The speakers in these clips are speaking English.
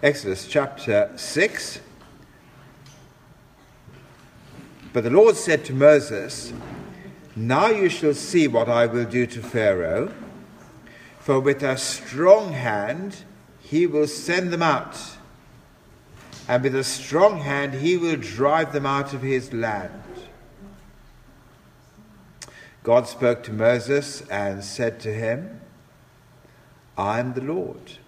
Exodus chapter 6. But the Lord said to Moses, Now you shall see what I will do to Pharaoh, for with a strong hand he will send them out, and with a strong hand he will drive them out of his land. God spoke to Moses and said to him, I am the Lord.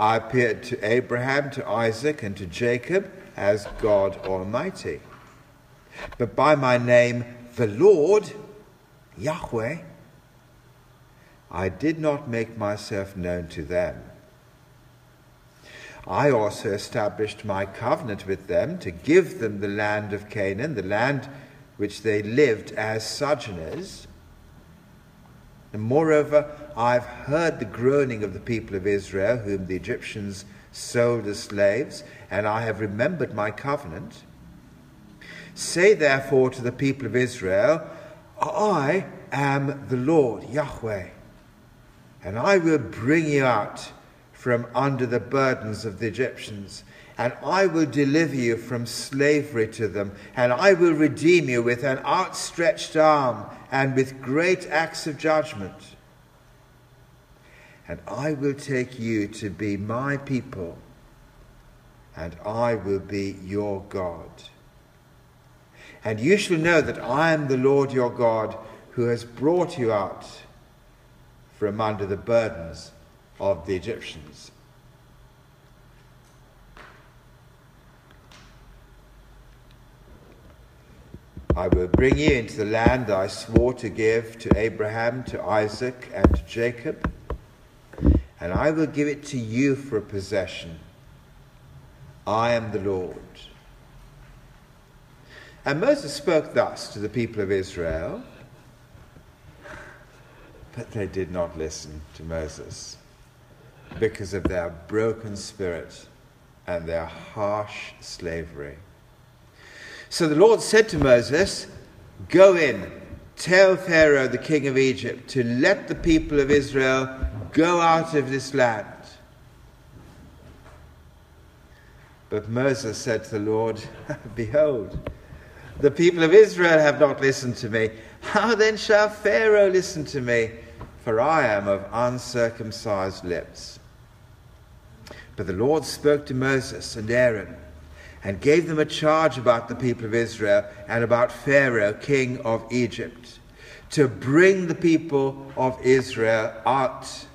I appeared to Abraham, to Isaac, and to Jacob as God Almighty. But by my name, the Lord, Yahweh, I did not make myself known to them. I also established my covenant with them to give them the land of Canaan, the land which they lived as sojourners. And moreover, I've heard the groaning of the people of Israel, whom the Egyptians sold as slaves, and I have remembered my covenant. Say therefore to the people of Israel, I am the Lord, Yahweh, and I will bring you out from under the burdens of the Egyptians, and I will deliver you from slavery to them, and I will redeem you with an outstretched arm and with great acts of judgment. And I will take you to be my people, and I will be your God. And you shall know that I am the Lord your God who has brought you out from under the burdens of the Egyptians. I will bring you into the land that I swore to give to Abraham, to Isaac, and to Jacob, and I will give it to you for a possession. I am the Lord. And Moses spoke thus to the people of Israel, but they did not listen to Moses because of their broken spirit and their harsh slavery. So the Lord said to Moses, Go in, tell Pharaoh, the king of Egypt, to let the people of Israel go out of this land. But Moses said to the Lord, Behold, the people of Israel have not listened to me. How then shall Pharaoh listen to me? For I am of uncircumcised lips. But the Lord spoke to Moses and Aaron and gave them a charge about the people of Israel and about Pharaoh, king of Egypt, to bring the people of Israel out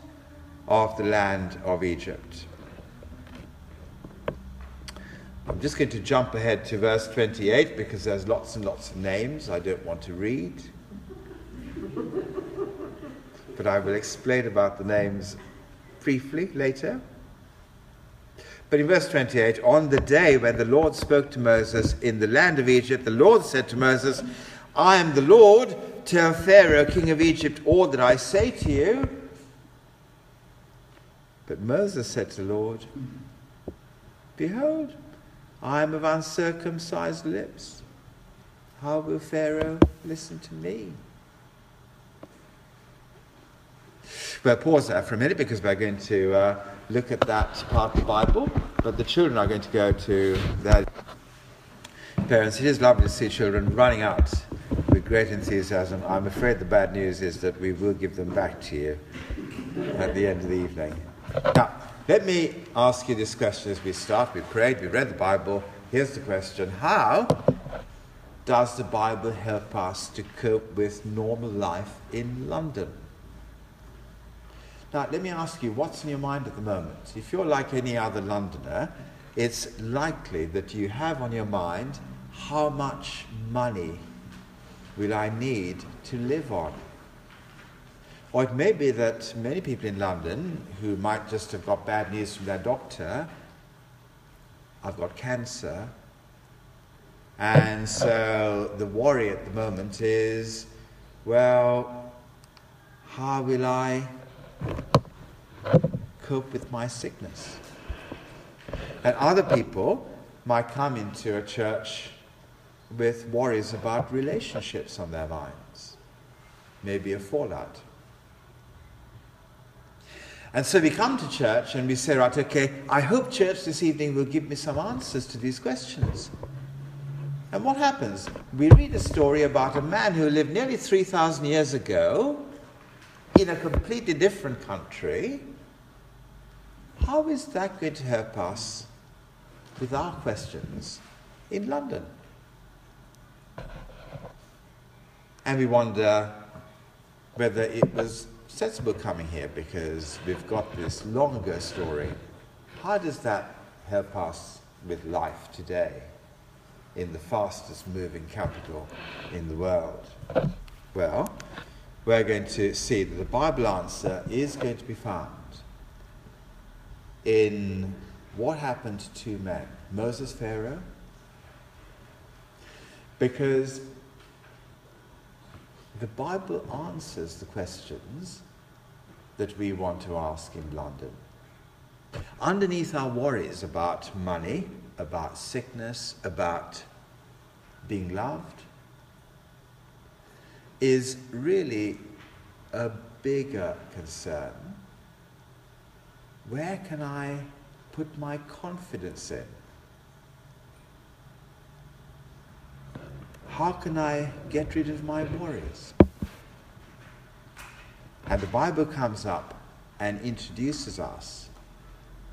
of the land of Egypt. I'm just going to jump ahead to verse 28 because there's lots and lots of names I don't want to read. But I will explain about the names briefly later. But in verse 28, on the day when the Lord spoke to Moses in the land of Egypt, the Lord said to Moses, I am the Lord, tell Pharaoh, king of Egypt, all that I say to you. But Moses said to the Lord, Behold, I am of uncircumcised lips. How will Pharaoh listen to me? We'll pause there for a minute because we're going to uh, look at that part of the Bible, but the children are going to go to their parents. It is lovely to see children running out with great enthusiasm. I'm afraid the bad news is that we will give them back to you at the end of the evening. Now, let me ask you this question as we start. We prayed, we read the Bible. Here's the question How does the Bible help us to cope with normal life in London? Now, let me ask you, what's in your mind at the moment? If you're like any other Londoner, it's likely that you have on your mind how much money will I need to live on? Or it may be that many people in London who might just have got bad news from their doctor, I've got cancer, and so the worry at the moment is, well, how will I cope with my sickness? And other people might come into a church with worries about relationships on their minds, maybe a fallout. And so we come to church and we say, right, okay, I hope church this evening will give me some answers to these questions. And what happens? We read a story about a man who lived nearly 3,000 years ago in a completely different country. How is that going to help us with our questions in London? And we wonder whether it was sensible coming here because we've got this longer story. How does that help us with life today in the fastest moving capital in the world? Well, we're going to see that the Bible answer is going to be found in what happened to two men, Moses, Pharaoh, because the Bible answers the questions that we want to ask in London. Underneath our worries about money, about sickness, about being loved, is really a bigger concern. Where can I put my confidence in? How can I get rid of my worries? And the Bible comes up and introduces us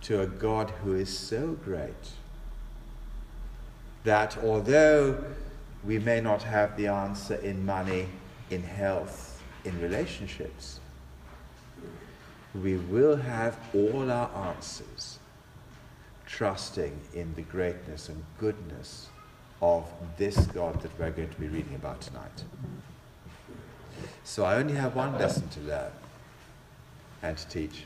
to a God who is so great that although we may not have the answer in money, in health, in relationships, we will have all our answers trusting in the greatness and goodness of this God that we're going to be reading about tonight. So I only have one lesson to learn and to teach.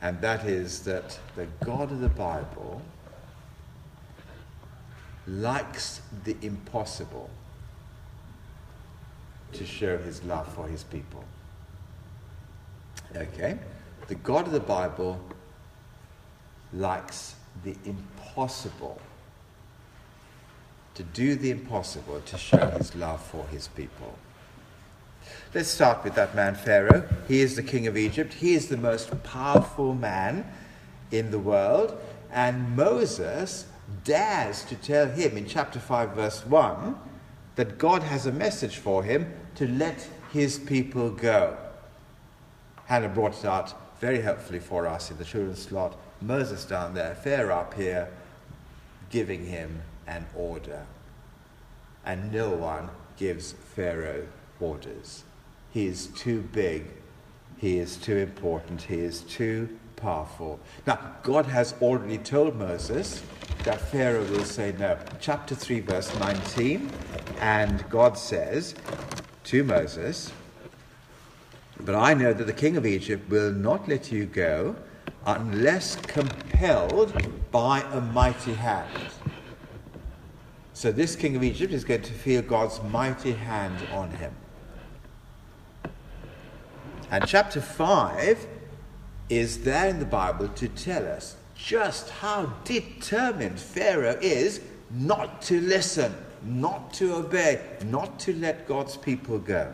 And that is that the God of the Bible likes the impossible to show his love for his people. Okay? The God of the Bible likes the impossible to do the impossible to show his love for his people. Let's start with that man, Pharaoh. He is the king of Egypt. He is the most powerful man in the world. And Moses dares to tell him in chapter 5, verse 1, that God has a message for him to let his people go. Hannah brought it out very helpfully for us in the children's slot. Moses down there, Pharaoh up here, giving him an order. And no one gives Pharaoh orders. He is too big. He is too important. He is too powerful. Now, God has already told Moses that Pharaoh will say no. Chapter 3, verse 19. And God says to Moses, But I know that the king of Egypt will not let you go unless compelled by a mighty hand. So, this king of Egypt is going to feel God's mighty hand on him. And chapter 5 is there in the Bible to tell us just how determined Pharaoh is not to listen, not to obey, not to let God's people go.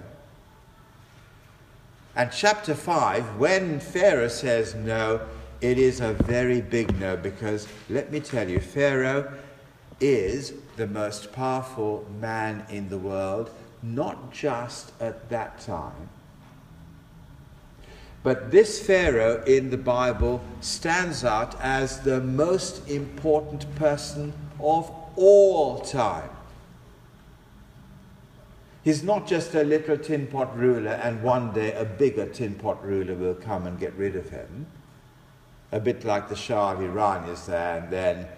And chapter 5, when Pharaoh says no, it is a very big no because let me tell you, Pharaoh is the most powerful man in the world, not just at that time, but this Pharaoh in the Bible stands out as the most important person of all time. He's not just a little tin pot ruler, and one day a bigger tin pot ruler will come and get rid of him. A bit like the Shah of Iran is there, and then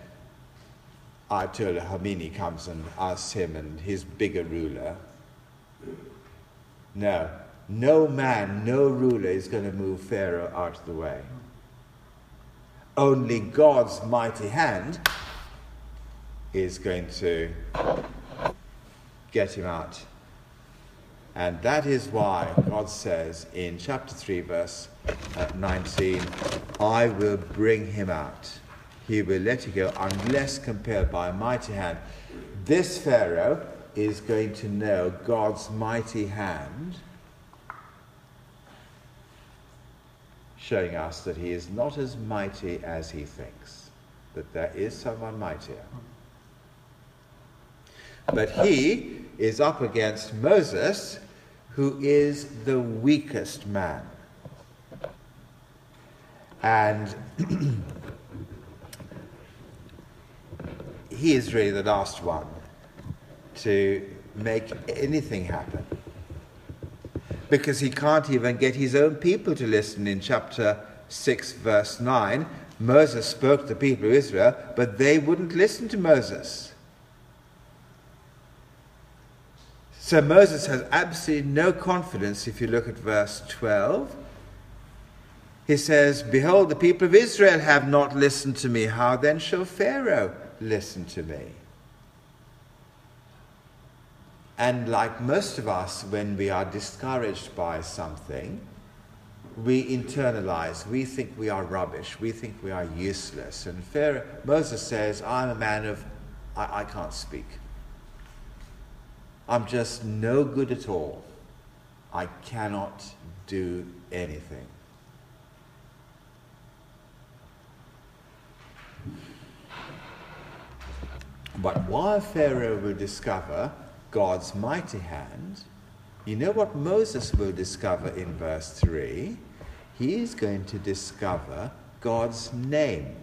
Ayatollah Khomeini comes and asks him and his bigger ruler. No, no man, no ruler is going to move Pharaoh out of the way. Only God's mighty hand is going to get him out. And that is why God says in chapter 3, verse uh, 19, I will bring him out. He will let you go unless compelled by a mighty hand. This Pharaoh is going to know God's mighty hand showing us that he is not as mighty as he thinks, that there is someone mightier. But he is up against Moses, who is the weakest man. And he is really the last one to make anything happen. Because he can't even get his own people to listen. In chapter 6, verse 9, Moses spoke to the people of Israel, but they wouldn't listen to Moses. So Moses has absolutely no confidence if you look at verse 12. He says, Behold, the people of Israel have not listened to me. How then shall Pharaoh listen to me? And like most of us, when we are discouraged by something, we internalize. We think we are rubbish. We think we are useless. And Pharaoh, Moses says, I'm a man of, I, I can't speak. I'm just no good at all. I cannot do anything. But while Pharaoh will discover God's mighty hand, you know what Moses will discover in verse 3? He is going to discover God's name.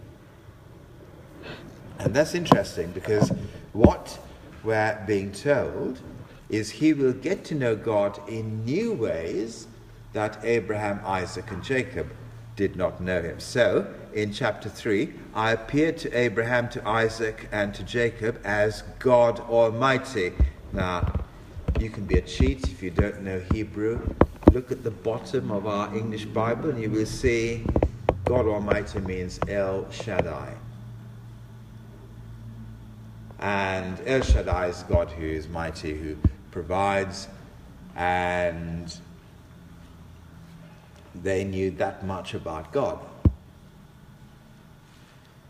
And that's interesting because what we're being told is he will get to know God in new ways that Abraham, Isaac, and Jacob did not know him. So, in chapter 3, I appeared to Abraham, to Isaac, and to Jacob as God Almighty. Now, you can be a cheat if you don't know Hebrew. Look at the bottom of our English Bible and you will see God Almighty means El Shaddai. And El Shaddai is God who is mighty, who provides, and they knew that much about God,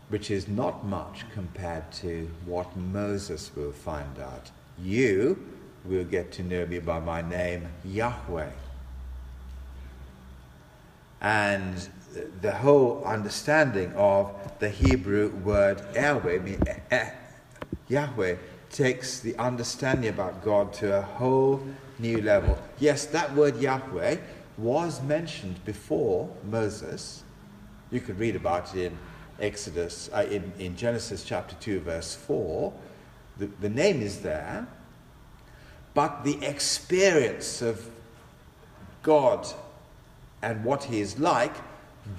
which is not much compared to what Moses will find out. You will get to know me by my name, Yahweh. And the whole understanding of the Hebrew word Yahweh, Yahweh, takes the understanding about God to a whole new level. Yes, that word Yahweh was mentioned before Moses. You could read about it in Exodus, uh, in, in Genesis chapter 2, verse 4. The, the name is there, but the experience of God and what He is like,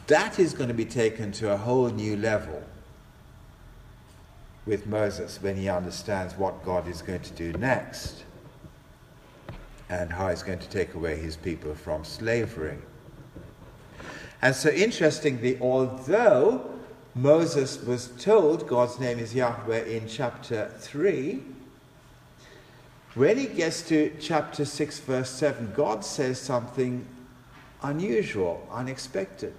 that is going to be taken to a whole new level with Moses when he understands what God is going to do next and how he's going to take away his people from slavery. And so, interestingly, although Moses was told God's name is Yahweh in chapter 3, when he gets to chapter 6, verse 7, God says something unusual, unexpected.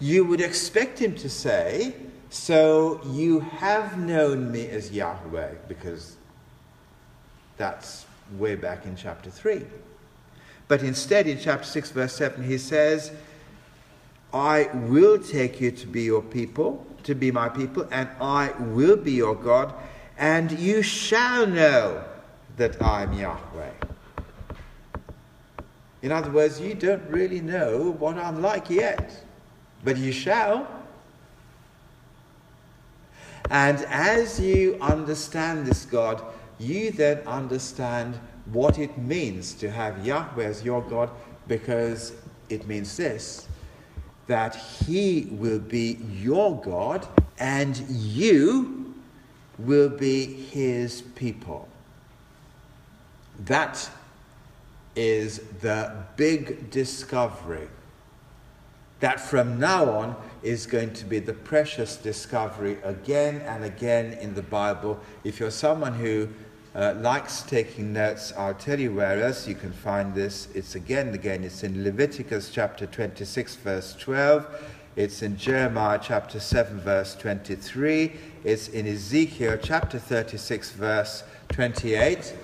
You would expect him to say, So you have known me as Yahweh, because that's way back in chapter 3. But instead, in chapter 6, verse 7, he says, I will take you to be your people, to be my people, and I will be your God, and you shall know that I'm Yahweh. In other words, you don't really know what I'm like yet, but you shall. And as you understand this God, you then understand what it means to have Yahweh as your God because it means this that He will be your God and you will be His people. That is the big discovery that from now on is going to be the precious discovery again and again in the Bible. If you're someone who uh, likes taking notes, I'll tell you where else you can find this. It's again again, it's in Leviticus chapter 26, verse 12. It's in Jeremiah chapter 7, verse 23. It's in Ezekiel chapter 36, verse 28.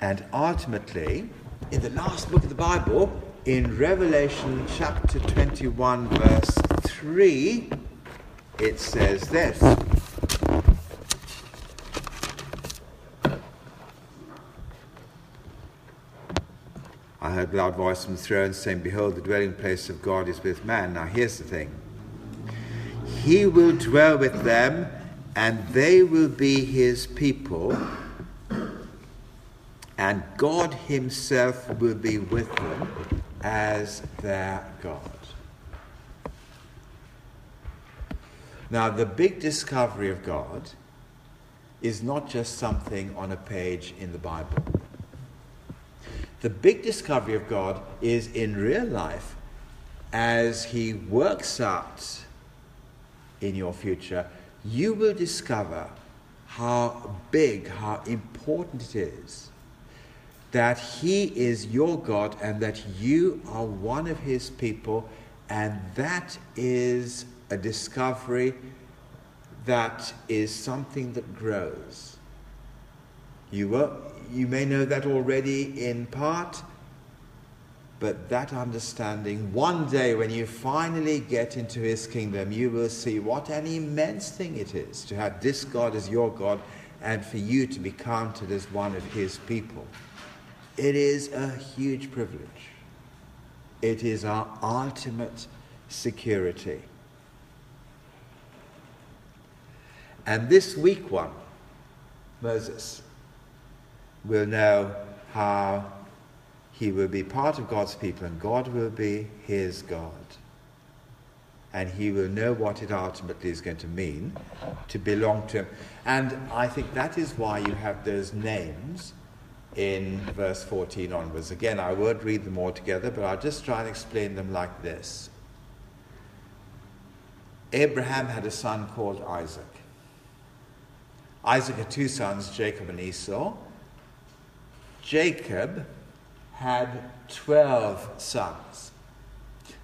And ultimately, in the last book of the Bible, in Revelation chapter 21, verse 3, it says this. Heard a loud voice from the throne saying, Behold, the dwelling place of God is with man. Now here's the thing He will dwell with them, and they will be his people, and God himself will be with them as their God. Now, the big discovery of God is not just something on a page in the Bible. The big discovery of God is in real life as He works out in your future, you will discover how big, how important it is that He is your God and that you are one of His people, and that is a discovery that is something that grows. You, were, you may know that already in part, but that understanding, one day when you finally get into his kingdom, you will see what an immense thing it is to have this God as your God and for you to be counted as one of his people. It is a huge privilege. It is our ultimate security. And this weak one, Moses, will know how he will be part of God's people and God will be his God. And he will know what it ultimately is going to mean to belong to him. And I think that is why you have those names in verse 14 onwards. Again, I won't read them all together, but I'll just try and explain them like this Abraham had a son called Isaac. Isaac had two sons, Jacob and Esau. Jacob had 12 sons.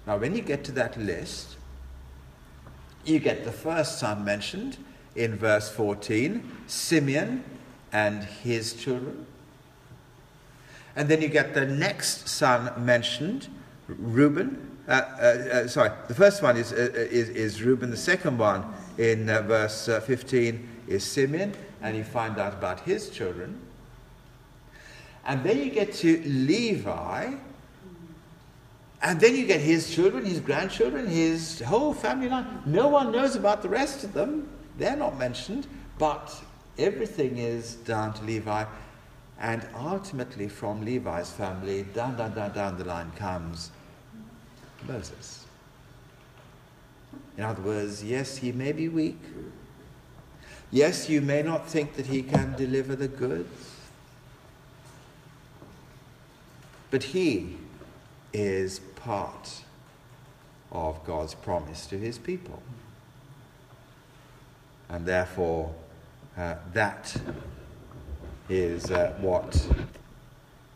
Now, when you get to that list, you get the first son mentioned in verse 14 Simeon and his children. And then you get the next son mentioned, Reuben. Uh, uh, uh, sorry, the first one is, uh, is, is Reuben. The second one in uh, verse uh, 15 is Simeon, and you find out about his children. And then you get to Levi, and then you get his children, his grandchildren, his whole family line. No one knows about the rest of them. They're not mentioned, but everything is down to Levi. And ultimately, from Levi's family, down, down, down, down the line comes Moses. In other words, yes, he may be weak, Yes, you may not think that he can deliver the goods, but he is part of God's promise to his people. And therefore, uh, that is uh, what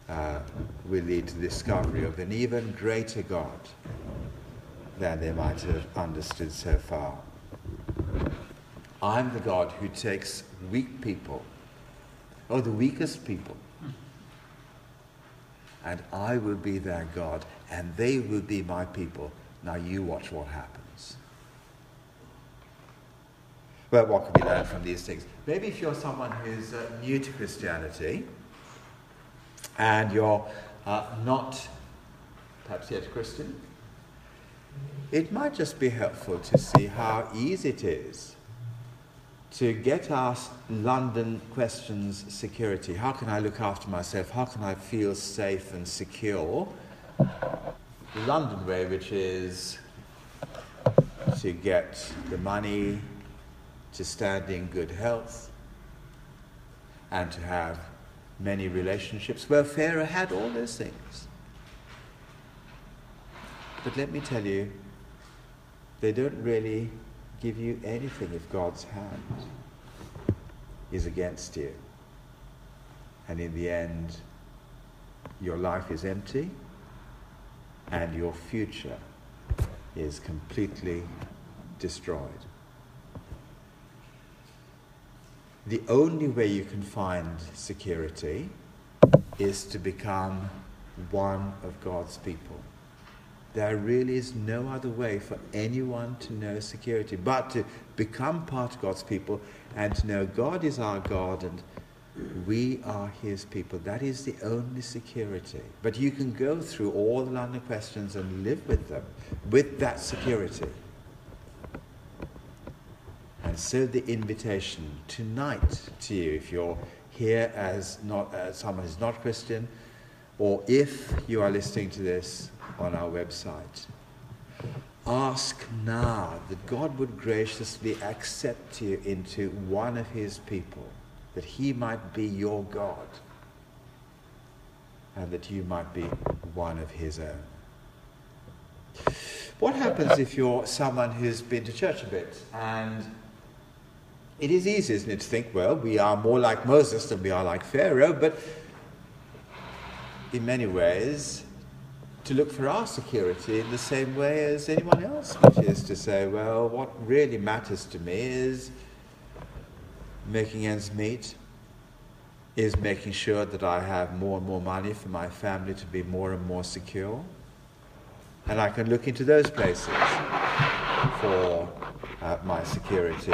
uh, will lead to the discovery of an even greater God than they might have understood so far. I'm the God who takes weak people, or the weakest people, and I will be their God, and they will be my people. Now you watch what happens. Well, what can we learn from these things? Maybe if you're someone who's uh, new to Christianity and you're uh, not perhaps yet a Christian, it might just be helpful to see how easy it is to get asked London questions security. How can I look after myself? How can I feel safe and secure? The London way, which is to get the money, to stand in good health, and to have many relationships. Well, Pharaoh had all those things. But let me tell you, they don't really give you anything if God's hand is against you. And in the end, your life is empty and your future is completely destroyed. The only way you can find security is to become one of God's people. There really is no other way for anyone to know security but to become part of God's people and to know God is our God and we are his people. That is the only security. But you can go through all the London questions and live with them with that security. And so the invitation tonight to you, if you're here as not as someone who's not Christian, or if you are listening to this on our website, ask now that God would graciously accept you into one of his people that he might be your God and that you might be one of his own. What happens if you're someone who's been to church a bit and it is easy, isn't it, to think, well, we are more like Moses than we are like Pharaoh, but in many ways, to look for our security in the same way as anyone else, which is to say, well, what really matters to me is making ends meet is making sure that I have more and more money for my family to be more and more secure. And I can look into those places for uh, my security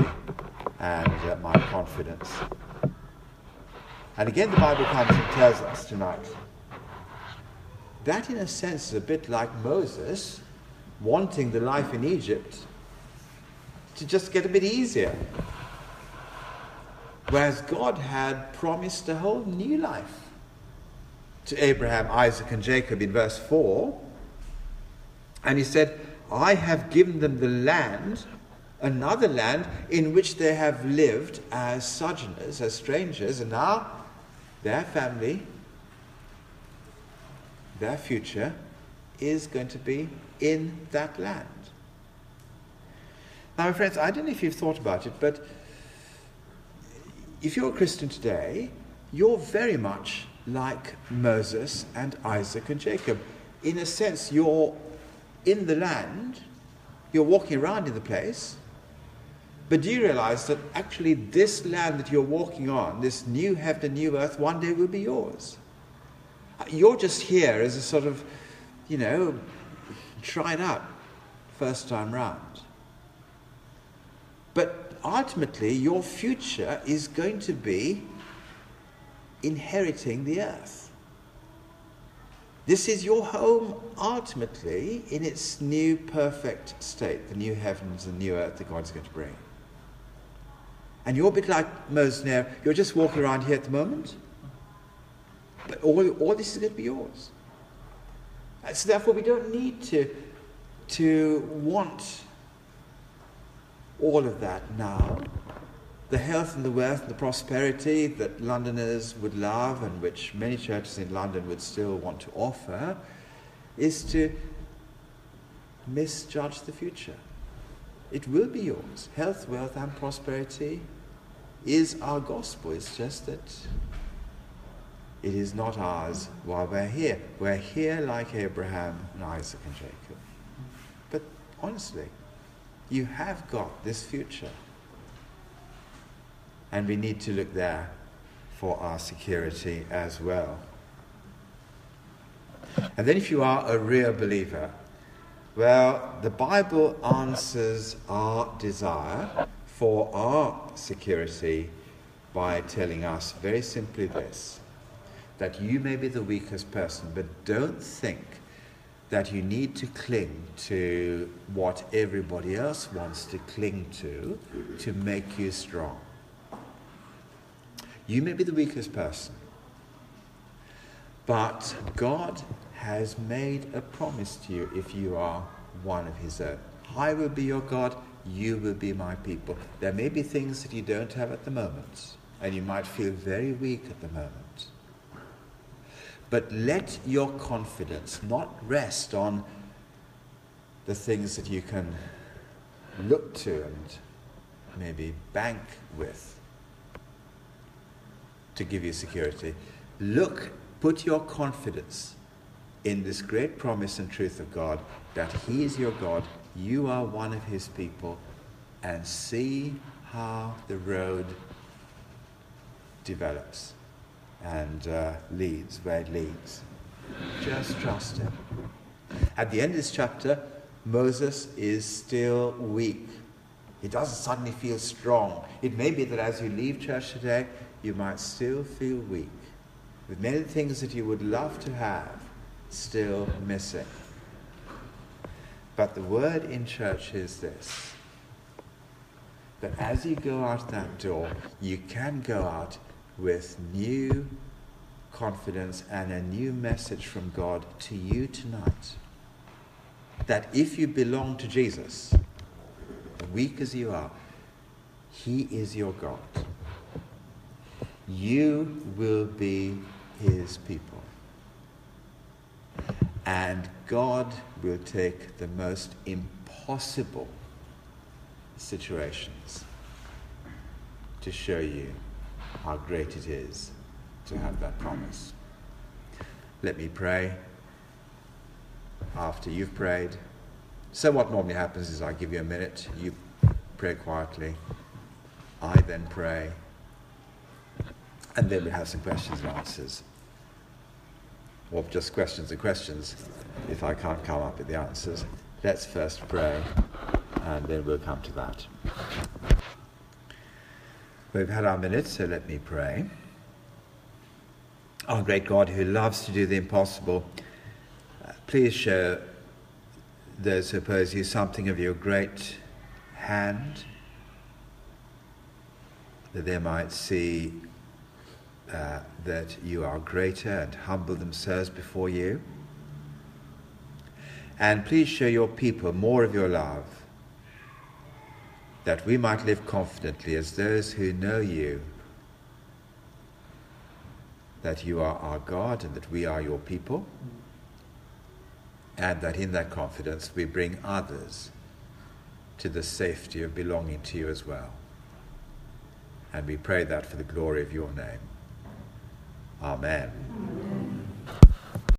and uh, my confidence. And again, the Bible comes and tells us tonight that, in a sense, is a bit like Moses wanting the life in Egypt to just get a bit easier. Whereas God had promised a whole new life to Abraham, Isaac, and Jacob in verse 4. And he said, I have given them the land, another land, in which they have lived as sojourners, as strangers, and now their family, their future, is going to be in that land. Now, my friends, I don't know if you've thought about it, but if you're a Christian today, you're very much like Moses and Isaac and Jacob. In a sense, you're in the land, you're walking around in the place, but do you realize that actually this land that you're walking on, this new heaven and new earth, one day will be yours? You're just here as a sort of, you know, tried out first time round. But ultimately, your future is going to be inheriting the earth. This is your home ultimately in its new perfect state, the new heavens and new earth that God's going to bring. And you're a bit like Moses now, you're just walking around here at the moment, but all, all this is going to be yours. And so therefore we don't need to, to want all of that now. The health and the wealth and the prosperity that Londoners would love and which many churches in London would still want to offer is to misjudge the future. It will be yours. Health, wealth, and prosperity is our gospel. It's just that it is not ours while we're here. We're here like Abraham and Isaac and Jacob. But honestly, you have got this future. And we need to look there for our security as well. And then, if you are a real believer, well, the Bible answers our desire for our security by telling us very simply this that you may be the weakest person, but don't think that you need to cling to what everybody else wants to cling to to make you strong. You may be the weakest person, but God has made a promise to you if you are one of His own. I will be your God, you will be my people. There may be things that you don't have at the moment, and you might feel very weak at the moment. But let your confidence not rest on the things that you can look to and maybe bank with to give you security. Look, put your confidence in this great promise and truth of God that He is your God, you are one of His people, and see how the road develops and uh, leads where it leads. Just trust Him. At the end of this chapter, Moses is still weak. He doesn't suddenly feel strong. It may be that as you leave church today, you might still feel weak, with many things that you would love to have still missing. But the word in church is this that as you go out that door, you can go out with new confidence and a new message from God to you tonight. That if you belong to Jesus, weak as you are, He is your God. You will be His people. And God will take the most impossible situations to show you how great it is to have that promise. Let me pray. After you've prayed, so what normally happens is I give you a minute, you pray quietly, I then pray, and then we have some questions and answers. Or just questions and questions if I can't come up with the answers. Let's first pray, and then we'll come to that. We've had our minute, so let me pray. Our great God who loves to do the impossible, uh, please show those who oppose you something of your great hand, that they might see uh, that you are greater and humble themselves before you. And please show your people more of your love that we might live confidently as those who know you, that you are our God and that we are your people, and that in that confidence we bring others to the safety of belonging to you as well. And we pray that for the glory of your name. Amen.